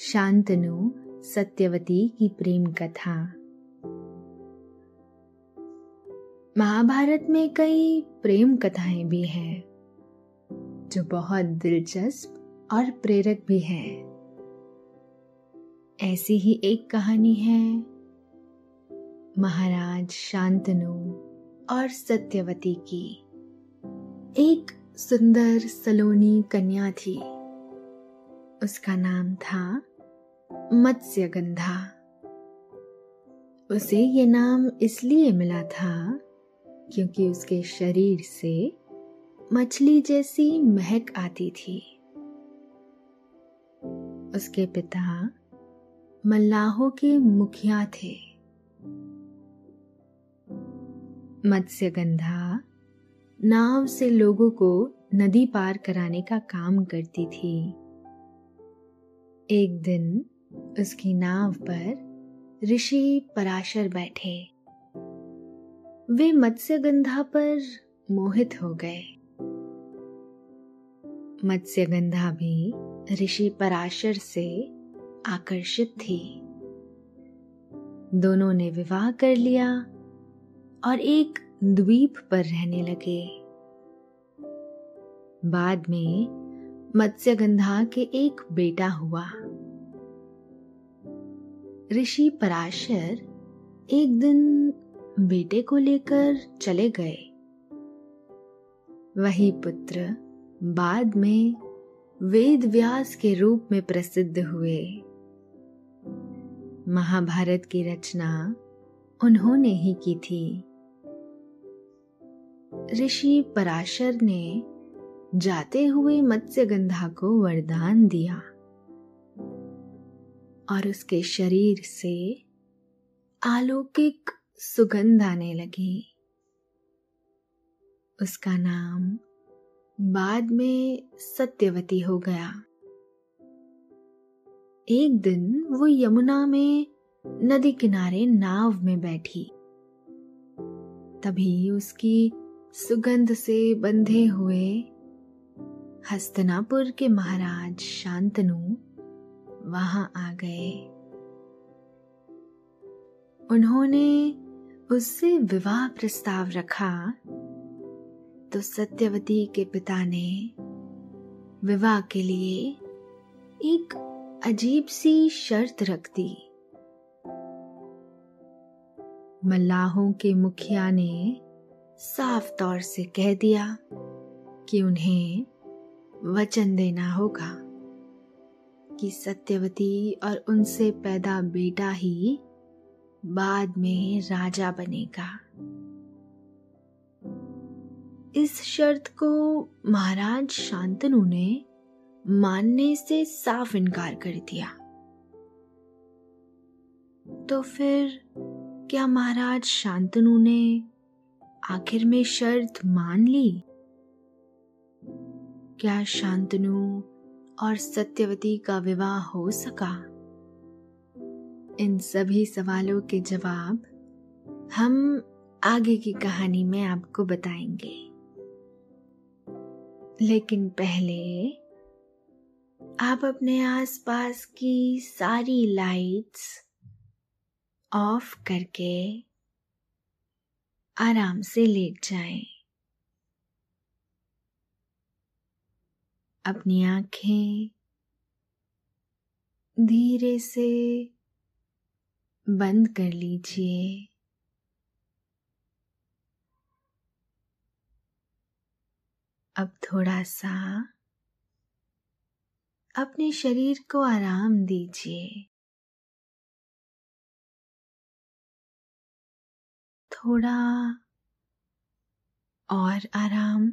शांतनु सत्यवती की प्रेम कथा। महाभारत में कई प्रेम कथाएँ भी हैं, जो बहुत दिलचस्प और प्रेरक भी है। ऐसी ही एक कहानी है, महाराज शांतनु और सत्यवती की। एक सुंदर सलोनी कन्या थी। उसका नाम था मत्स्यगंधा उसे ये नाम इसलिए मिला था क्योंकि उसके शरीर से मछली जैसी महक आती थी। उसके पिता मल्लाहों के मुखिया थे। मत्स्यगंधा नाव से लोगों को नदी पार कराने का काम करती थी। एक दिन उसकी नाव पर ऋषि पराशर बैठे। वे मत्स्यगंधा पर मोहित हो गए। मत्स्यगंधा भी ऋषि पराशर से आकर्षित थी। दोनों ने विवाह कर लिया और एक द्वीप पर रहने लगे। बाद में मत्स्यगंधा के एक बेटा हुआ। ऋषि पराशर एक दिन बेटे को लेकर चले गए। वही पुत्र बाद में वेद व्यास के रूप में प्रसिद्ध हुए। महाभारत की रचना उन्होंने ही की थी। ऋषि पराशर ने जाते हुए मत्स्यगंधा को वरदान दिया। और उसके शरीर से अलौकिक सुगंध आने लगी। उसका नाम बाद में सत्यवती हो गया। एक दिन वो यमुना में नदी किनारे नाव में बैठी। तभी उसकी सुगंध से बंधे हुए हस्तनापुर के महाराज शांतनु वहाँ आ गए। उन्होंने उससे विवाह प्रस्ताव रखा। तो सत्यवती के पिता ने विवाह के लिए एक अजीब सी शर्त रख दी। मल्लाहों के मुखिया ने साफ़ तौर से कह दिया कि उन्हें वचन देना होगा। कि सत्यवती और उनसे पैदा बेटा ही बाद में राजा बनेगा। इस शर्त को महाराज शांतनु ने मानने से साफ़ इनकार कर दिया। तो फिर क्या महाराज शांतनु ने आखिर में शर्त मान ली? क्या शांतनु और सत्यवती का विवाह हो सका इन सभी सवालों के जवाब हम आगे की कहानी में आपको बताएँगे लेकिन पहले आप अपने आसपास की सारी लाइट्स ऑफ़ करके आराम से लेट जाएँ। अपनी आँखें धीरे से बंद कर लीजिए। अब थोड़ा सा अपने शरीर को आराम दीजिए। थोड़ा और आराम।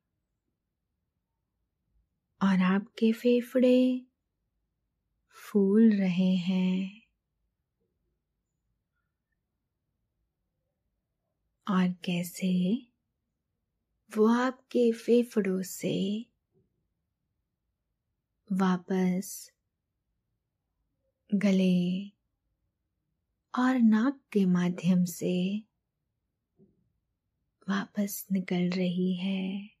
और आपके फेफड़े फूल रहे हैं। और कैसे वो आपके फेफड़ों से वापस गले और नाक के माध्यम से वापस निकल रही है।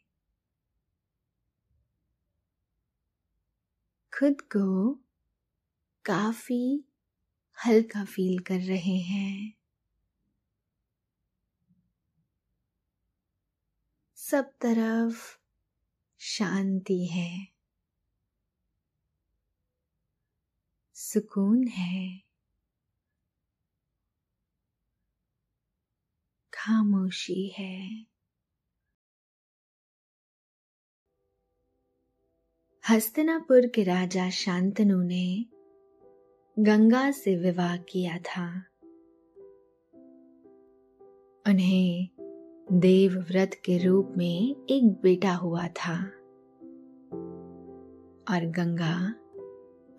खुद को काफ़ी हल्का फील कर रहे हैं। सब तरफ़ शांति है। सुकून है। खामोशी है। हस्तिनापुर के राजा शांतनु ने गंगा से विवाह किया था। उन्हें देव व्रत के रूप में एक बेटा हुआ था और गंगा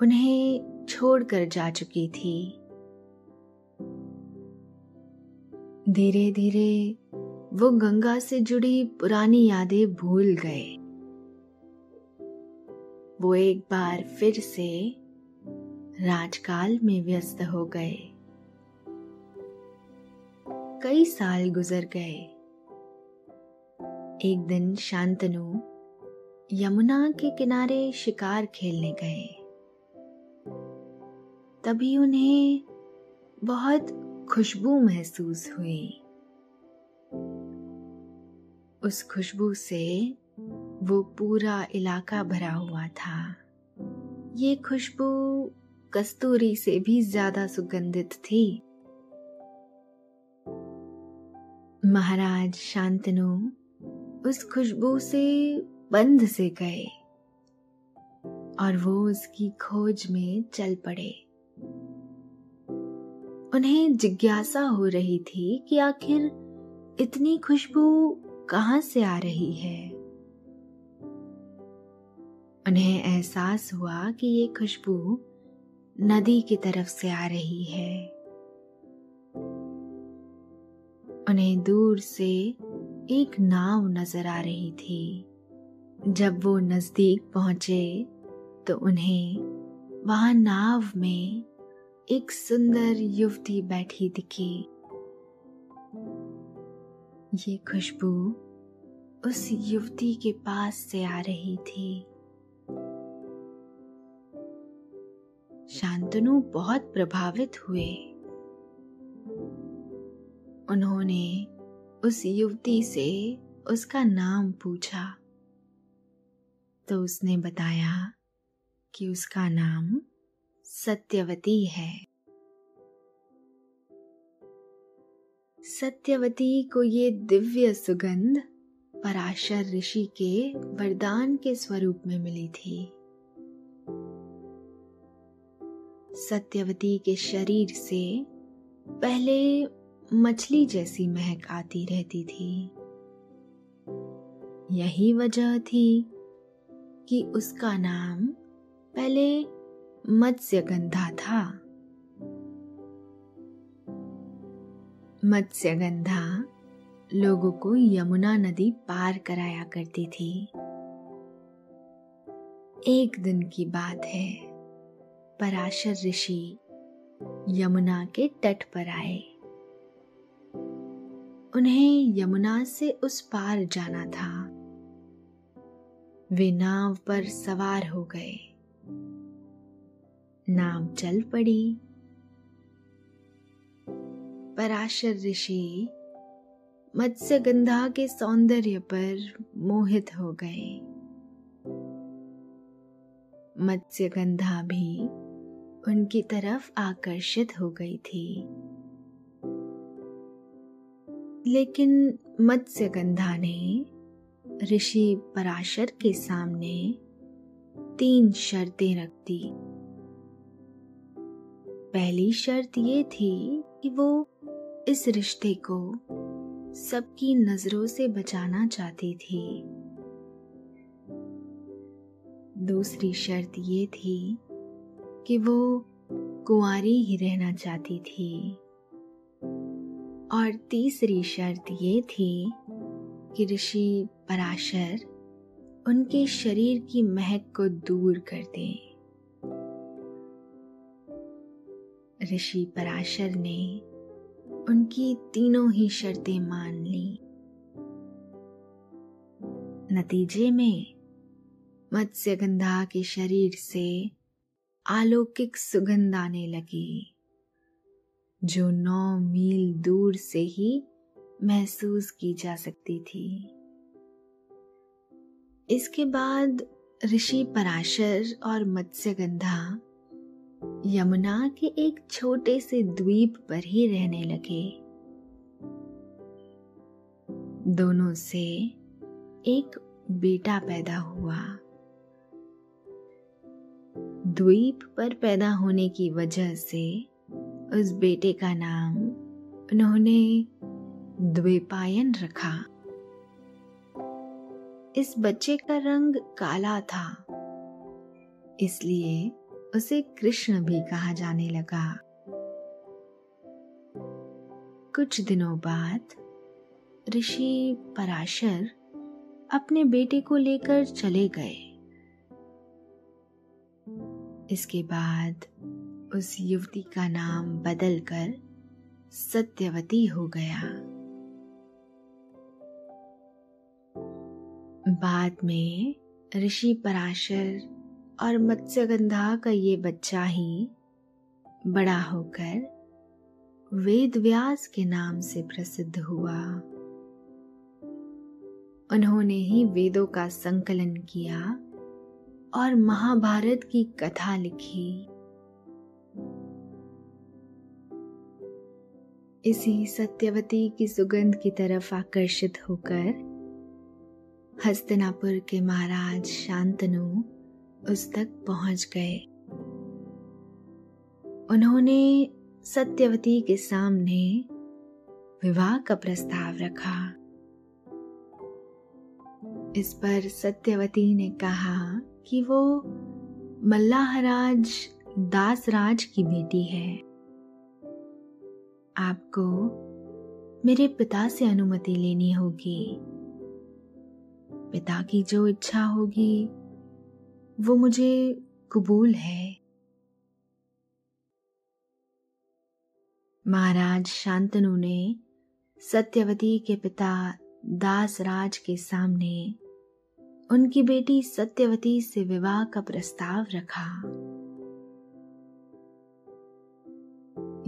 उन्हें छोड़कर जा चुकी थी। धीरे धीरे वो गंगा से जुड़ी पुरानी यादें भूल गए। वो एक बार फिर से राजकाल में व्यस्त हो गए। कई साल गुजर गए। एक दिन शांतनु यमुना के किनारे शिकार खेलने गए। तभी उन्हें बहुत खुशबू महसूस हुई। उस खुशबू से वो पूरा इलाका भरा हुआ था। ये खुशबू कस्तूरी से भी ज़्यादा सुगंधित थी। महाराज शांतनु उस खुशबू से बंद से गए और वो उसकी खोज में चल पड़े। उन्हें जिज्ञासा हो रही थी कि आखिर इतनी खुशबू कहाँ से आ रही है। उन्हें एहसास हुआ कि ये खुशबू नदी की तरफ़ से आ रही है। उन्हें दूर से एक नाव नज़र आ रही थी। जब वो नज़दीक पहुँचे तो उन्हें वहाँ नाव में एक सुंदर युवती बैठी दिखी। ये खुशबू उस युवती के पास से आ रही थी। शांतनु बहुत प्रभावित हुए। उन्होंने उस युवती से उसका नाम पूछा। तो उसने बताया कि उसका नाम सत्यवती है। सत्यवती को ये दिव्य सुगंध पराशर ऋषि के वरदान के स्वरूप में मिली थी। सत्यवती के शरीर से पहले मछली जैसी महक आती रहती थी। यही वजह थी कि उसका नाम पहले मत्स्यगंधा था। मत्स्यगंधा लोगों को यमुना नदी पार कराया करती थी। एक दिन की बात है। पराशर ऋषि यमुना के तट पर आए। उन्हें यमुना से उस पार जाना था। वे नाव पर सवार हो गए। नाव चल पड़ी। पराशर ऋषि मत्स्यगंधा के सौंदर्य पर मोहित हो गए। मत्स्यगंधा भी उनकी तरफ़ आकर्षित हो गई थी। लेकिन मत्स्यगंधा ने ऋषि पराशर के सामने तीन शर्तें रख दी। पहली शर्त ये थी कि वो इस रिश्ते को सबकी नज़रों से बचाना चाहती थी। दूसरी शर्त ये थी कि वो कुंवारी ही रहना चाहती थी। और तीसरी शर्त ये थी कि ऋषि पराशर उनके शरीर की महक को दूर कर दें। ऋषि पराशर ने उनकी तीनों ही शर्तें मान ली। नतीजे में मत्स्यगंधा के शरीर से अलौकिक सुगंध आने लगी। जो नौ मील दूर से ही महसूस की जा सकती थी। इसके बाद ऋषि पराशर और मत्स्यगंधा यमुना के एक छोटे से द्वीप पर ही रहने लगे। दोनों से एक बेटा पैदा हुआ। द्वीप पर पैदा होने की वजह से उस बेटे का नाम उन्होंने द्वीपायन रखा। इस बच्चे का रंग काला था, इसलिए उसे कृष्ण भी कहा जाने लगा। कुछ दिनों बाद ऋषि पराशर अपने बेटे को लेकर चले गए। इसके बाद उस युवती का नाम बदलकर सत्यवती हो गया। बाद में ऋषि पराशर और मत्स्यगंधा का ये बच्चा ही बड़ा होकर वेद व्यास के नाम से प्रसिद्ध हुआ। उन्होंने ही वेदों का संकलन किया और महाभारत की कथा लिखी। इसी सत्यवती की सुगंध की तरफ़ आकर्षित होकर हस्तिनापुर के महाराज शांतनु उस तक पहुँच गए। उन्होंने सत्यवती के सामने विवाह का प्रस्ताव रखा। इस पर सत्यवती ने कहा कि वो मल्लाहराज दासराज की बेटी है। आपको मेरे पिता से अनुमति लेनी होगी। पिता की जो इच्छा होगी, वो मुझे कबूल है। महाराज शांतनु ने सत्यवती के पिता दासराज के सामने उनकी बेटी सत्यवती से विवाह का प्रस्ताव रखा।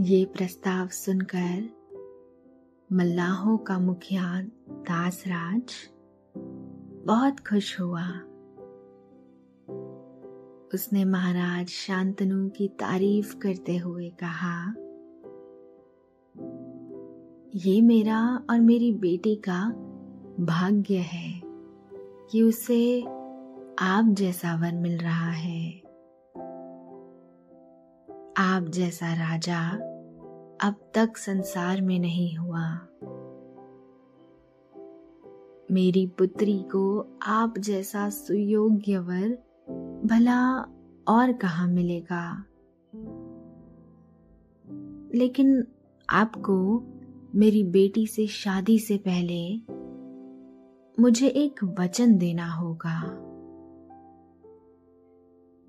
ये प्रस्ताव सुनकर मल्लाहों का मुखिया दासराज बहुत खुश हुआ। उसने महाराज शांतनु की तारीफ़ करते हुए कहा, ये मेरा और मेरी बेटी का भाग्य है। कि उसे आप जैसा वर मिल रहा है। आप जैसा राजा अब तक संसार में नहीं हुआ। मेरी पुत्री को आप जैसा सुयोग्य वर भला और कहा मिलेगा? लेकिन आपको मेरी बेटी से शादी से पहले मुझे एक वचन देना होगा।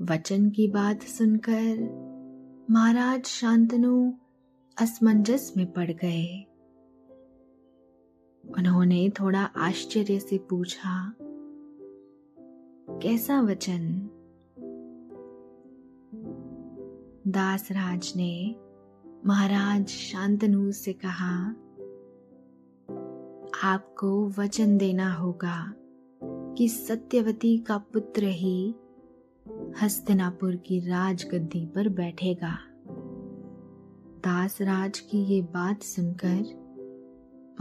वचन की बात सुनकर महाराज शांतनु असमंजस में पड़ गए। उन्होंने थोड़ा आश्चर्य से पूछा, कैसा वचन? दासराज ने महाराज शांतनु से कहा आपको वचन देना होगा कि सत्यवती का पुत्र ही हस्तिनापुर की राजगद्दी पर बैठेगा। दासराज की ये बात सुनकर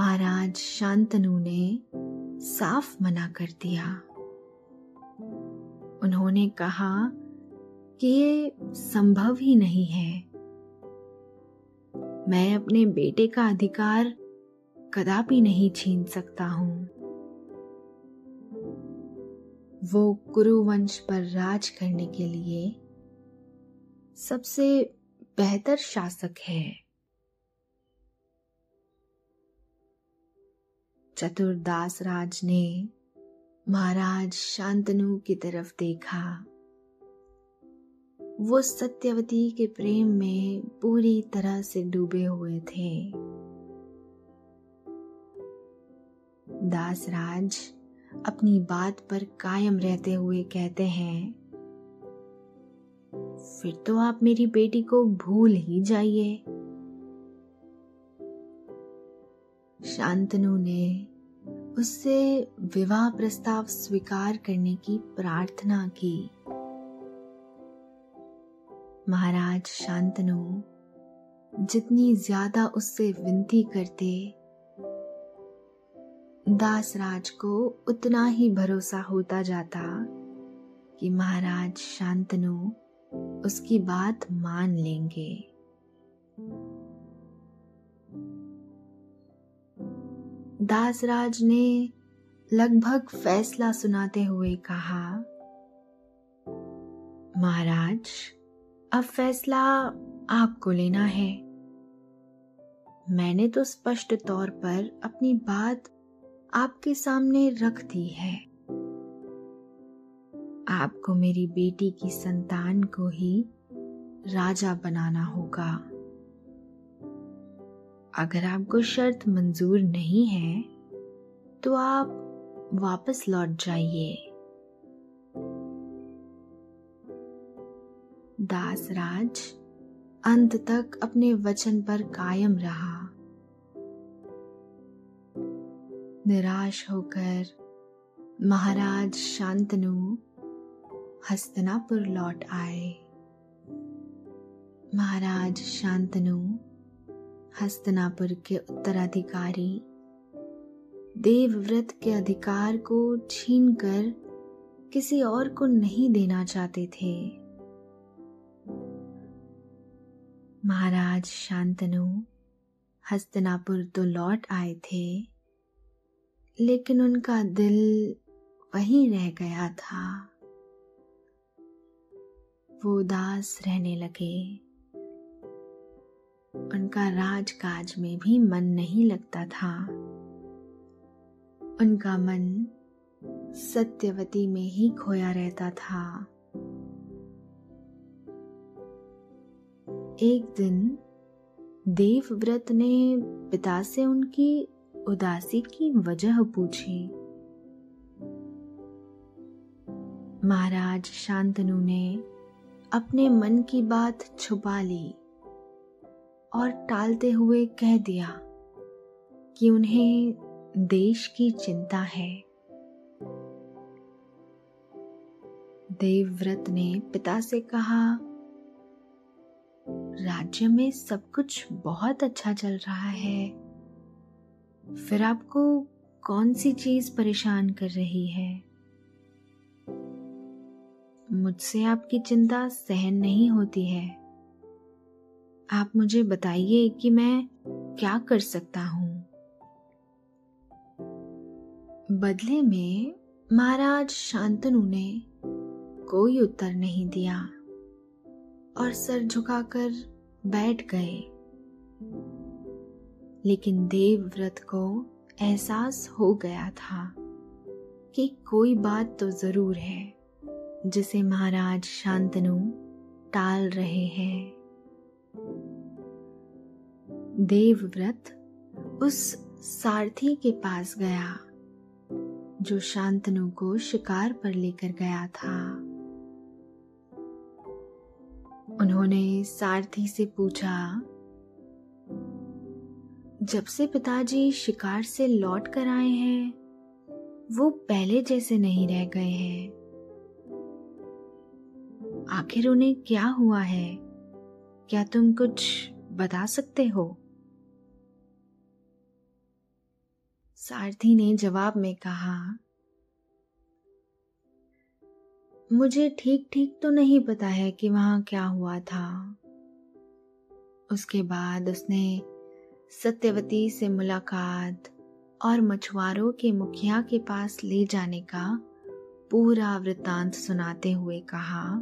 महाराज शांतनु ने साफ़ मना कर दिया। उन्होंने कहा कि ये संभव ही नहीं है। मैं अपने बेटे का अधिकार कदापि नहीं छीन सकता हूँ। वो कुरुवंश पर राज करने के लिए सबसे बेहतर शासक है। चतुर्दास राज ने महाराज शांतनु की तरफ़ देखा। वो सत्यवती के प्रेम में पूरी तरह से डूबे हुए थे। दासराज अपनी बात पर कायम रहते हुए कहते हैं, फिर तो आप मेरी बेटी को भूल ही जाइए। शांतनु ने उससे विवाह प्रस्ताव स्वीकार करने की प्रार्थना की। महाराज शांतनु जितनी ज़्यादा उससे विनती करते दासराज को उतना ही भरोसा होता जाता कि महाराज शांतनु उसकी बात मान लेंगे। दासराज ने लगभग फैसला सुनाते हुए कहा, महाराज, अब फैसला आपको लेना है। मैंने तो स्पष्ट तौर पर अपनी बात आपके सामने रख दी है। आपको मेरी बेटी की संतान को ही राजा बनाना होगा। अगर आपको शर्त मंजूर नहीं है तो आप वापस लौट जाइए। दासराज अंत तक अपने वचन पर कायम रहा। निराश होकर महाराज शांतनु हस्तनापुर लौट आए। महाराज शांतनु हस्तनापुर के उत्तराधिकारी देवव्रत के अधिकार को छीनकर किसी और को नहीं देना चाहते थे। महाराज शांतनु हस्तनापुर तो लौट आए थे। लेकिन उनका दिल वहीं रह गया था। वो उदास रहने लगे। उनका राजकाज में भी मन नहीं लगता था। उनका मन सत्यवती में ही खोया रहता था। एक दिन देवव्रत ने पिता से उनकी उदासी की वजह पूछी। महाराज शांतनु ने अपने मन की बात छुपा ली और टालते हुए कह दिया कि उन्हें देश की चिंता है। देवव्रत ने पिता से कहा, राज्य में सब कुछ बहुत अच्छा चल रहा है। फिर आपको कौन सी चीज़ परेशान कर रही है? मुझसे आपकी चिंता सहन नहीं होती है। आप मुझे बताइए कि मैं क्या कर सकता हूँ। बदले में महाराज शांतनु ने कोई उत्तर नहीं दिया और सर झुकाकर बैठ गए। लेकिन देवव्रत को एहसास हो गया था कि कोई बात तो ज़रूर है, जिसे महाराज शांतनु टाल रहे हैं। देवव्रत उस सारथी के पास गया, जो शांतनु को शिकार पर लेकर गया था। उन्होंने सारथी से पूछा जब से पिताजी शिकार से लौट कर आए हैं, वो पहले जैसे नहीं रह गए हैं। आखिर उन्हें क्या हुआ है? क्या तुम कुछ बता सकते हो? सारथी ने जवाब में कहा, मुझे ठीक ठीक तो नहीं पता है कि वहाँ क्या हुआ था। उसके बाद उसने सत्यवती से मुलाकात और मछुआरों के मुखिया के पास ले जाने का पूरा वृत्तांत सुनाते हुए कहा,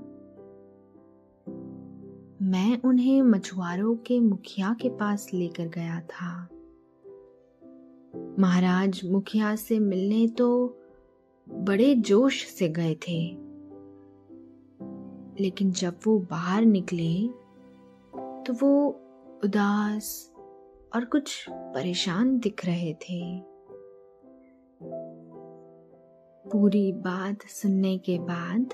मैं उन्हें मछुआरों के मुखिया के पास लेकर गया था। महाराज, मुखिया से मिलने तो बड़े जोश से गए थे। लेकिन जब वो बाहर निकले तो वो उदास और कुछ परेशान दिख रहे थे। पूरी बात सुनने के बाद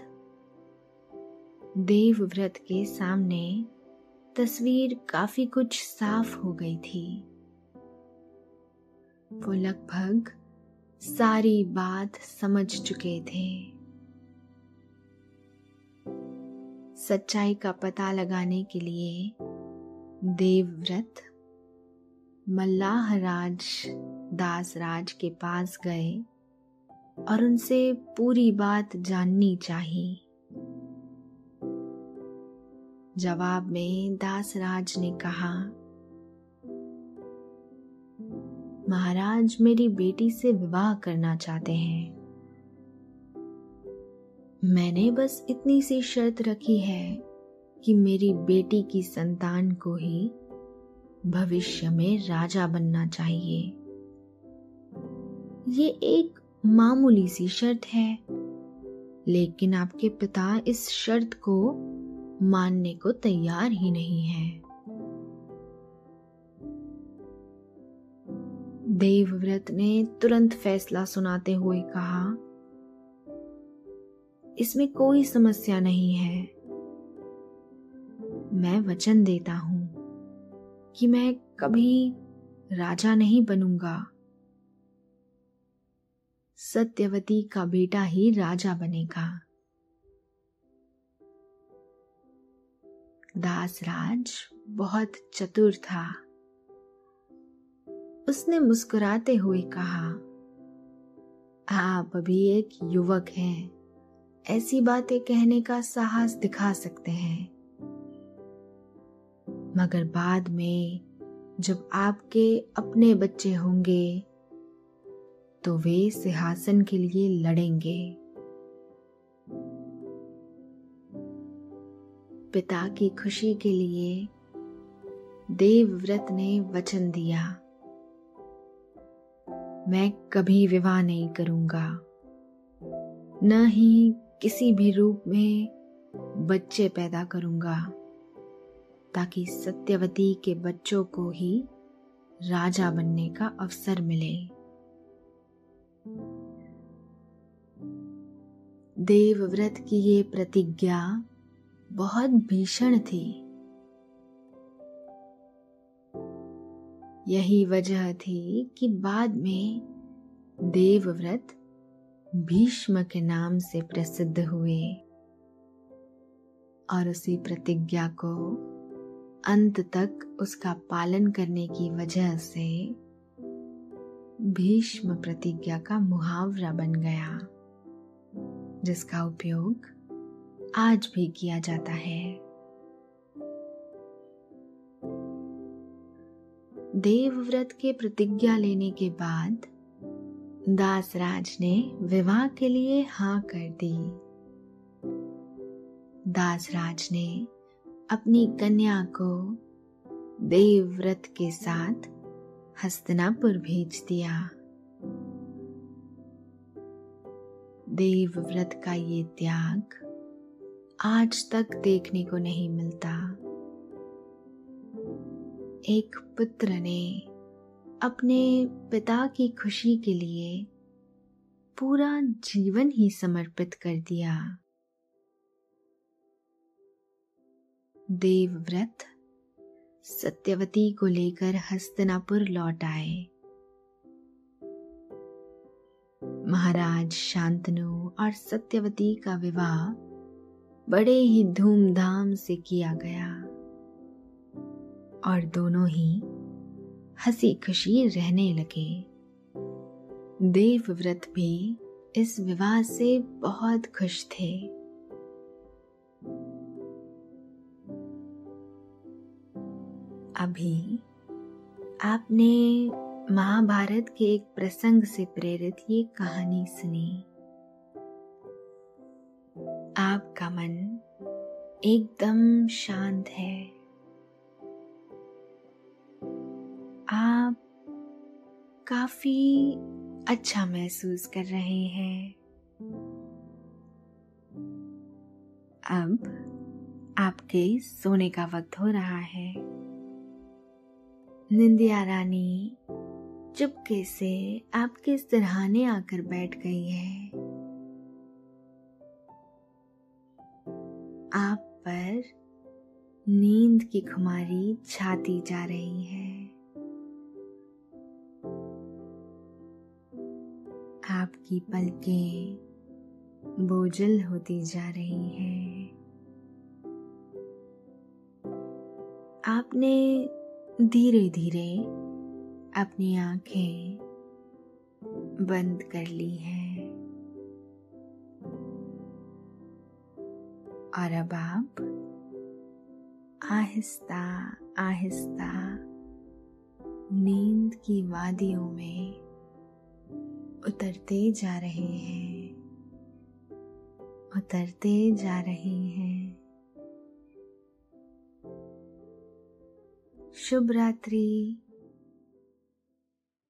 देवव्रत के सामने तस्वीर काफ़ी कुछ साफ़ हो गई थी। वो लगभग सारी बात समझ चुके थे। सच्चाई का पता लगाने के लिए देवव्रत मल्लाहराज दासराज के पास गए और उनसे पूरी बात जाननी चाहिए। जवाब में दास राज ने कहा, महाराज, मेरी बेटी से विवाह करना चाहते हैं। मैंने बस इतनी सी शर्त रखी है कि मेरी बेटी की संतान को ही भविष्य में राजा बनना चाहिए। ये एक मामूली सी शर्त है, लेकिन आपके पिता इस शर्त को मानने को तैयार ही नहीं है। देवव्रत ने तुरंत फैसला सुनाते हुए कहा, इसमें कोई समस्या नहीं है। मैं वचन देता हूँ। कि मैं कभी राजा नहीं बनूँगा। सत्यवती का बेटा ही राजा बनेगा। दासराज बहुत चतुर था। उसने मुस्कुराते हुए कहा, आप अभी एक युवक हैं। ऐसी बातें कहने का साहस दिखा सकते हैं। मगर बाद में जब आपके अपने बच्चे होंगे तो वे सिंहासन के लिए लड़ेंगे। पिता की खुशी के लिए देवव्रत ने वचन दिया। मैं कभी विवाह नहीं करूँगा। न ही किसी भी रूप में बच्चे पैदा करूँगा। ताकि सत्यवती के बच्चों को ही राजा बनने का अवसर मिले। देवव्रत की ये प्रतिज्ञा बहुत भीषण थी। यही वजह थी कि बाद में देवव्रत भीष्म के नाम से प्रसिद्ध हुए और उसी प्रतिज्ञा को अंत तक उसका पालन करने की वजह से भीष्म प्रतिज्ञा का मुहावरा बन गया, जिसका उपयोग आज भी किया जाता है। देवव्रत के प्रतिज्ञा लेने के बाद दासराज ने विवाह के लिए हाँ कर दी। दासराज ने अपनी कन्या को देवव्रत के साथ हस्तनापुर भेज दिया। देवव्रत का ये त्याग आज तक देखने को नहीं मिलता। एक पुत्र ने अपने पिता की खुशी के लिए पूरा जीवन ही समर्पित कर दिया। देवव्रत सत्यवती को लेकर हस्तनापुर लौट आए। महाराज शांतनु और सत्यवती का विवाह बड़े ही धूमधाम से किया गया और दोनों ही हँसी खुशी रहने लगे। देवव्रत भी इस विवाह से बहुत खुश थे। अभी आपने महाभारत के एक प्रसंग से प्रेरित ये कहानी सुनी। आपका मन एकदम शांत है। आप काफ़ी अच्छा महसूस कर रहे हैं। अब आपके सोने का वक्त हो रहा है। निंदिया रानी, चुपके से आपके सिरहाने आकर बैठ गई है। आप पर नींद की खुमारी छाती जा रही है। आपकी पलकें बोझल होती जा रही हैं। आपने धीरे धीरे अपनी आँखें बंद कर ली हैं। और अब आप आहिस्ता आहिस्ता नींद की वादियों में उतरते जा रहे हैं, उतरते जा रहे हैं। शुभ रात्रि।